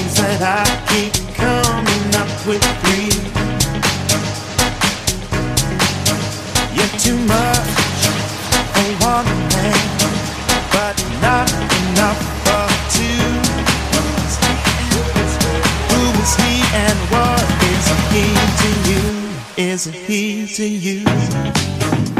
things that I keep coming up with three. You're too much for one man, but not enough for two. Who is he and what is he to you? Is he to you?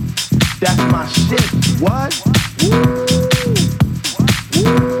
That's my shit. What? Woo! Woo!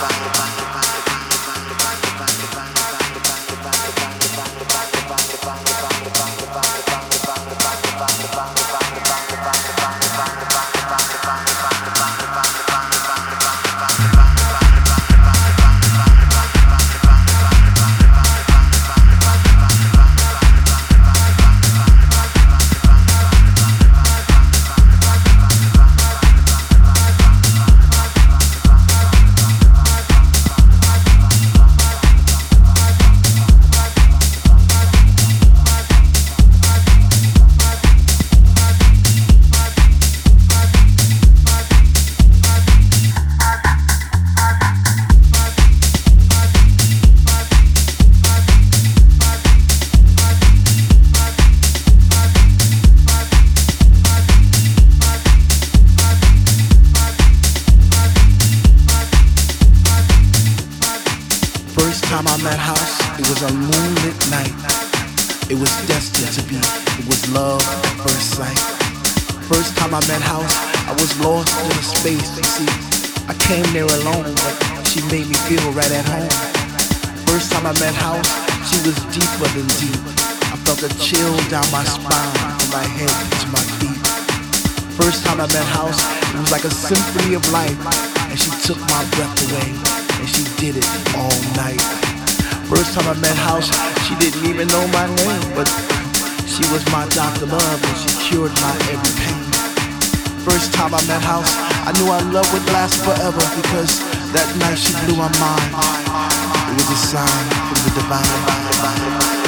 Symphony of life, and she took my breath away, and she did it all night. First time I met House, she didn't even know my name, but she was my Dr. Love, and she cured my every pain. First time I met House, I knew our love would last forever because that night she blew my mind. It was a sign from the divine.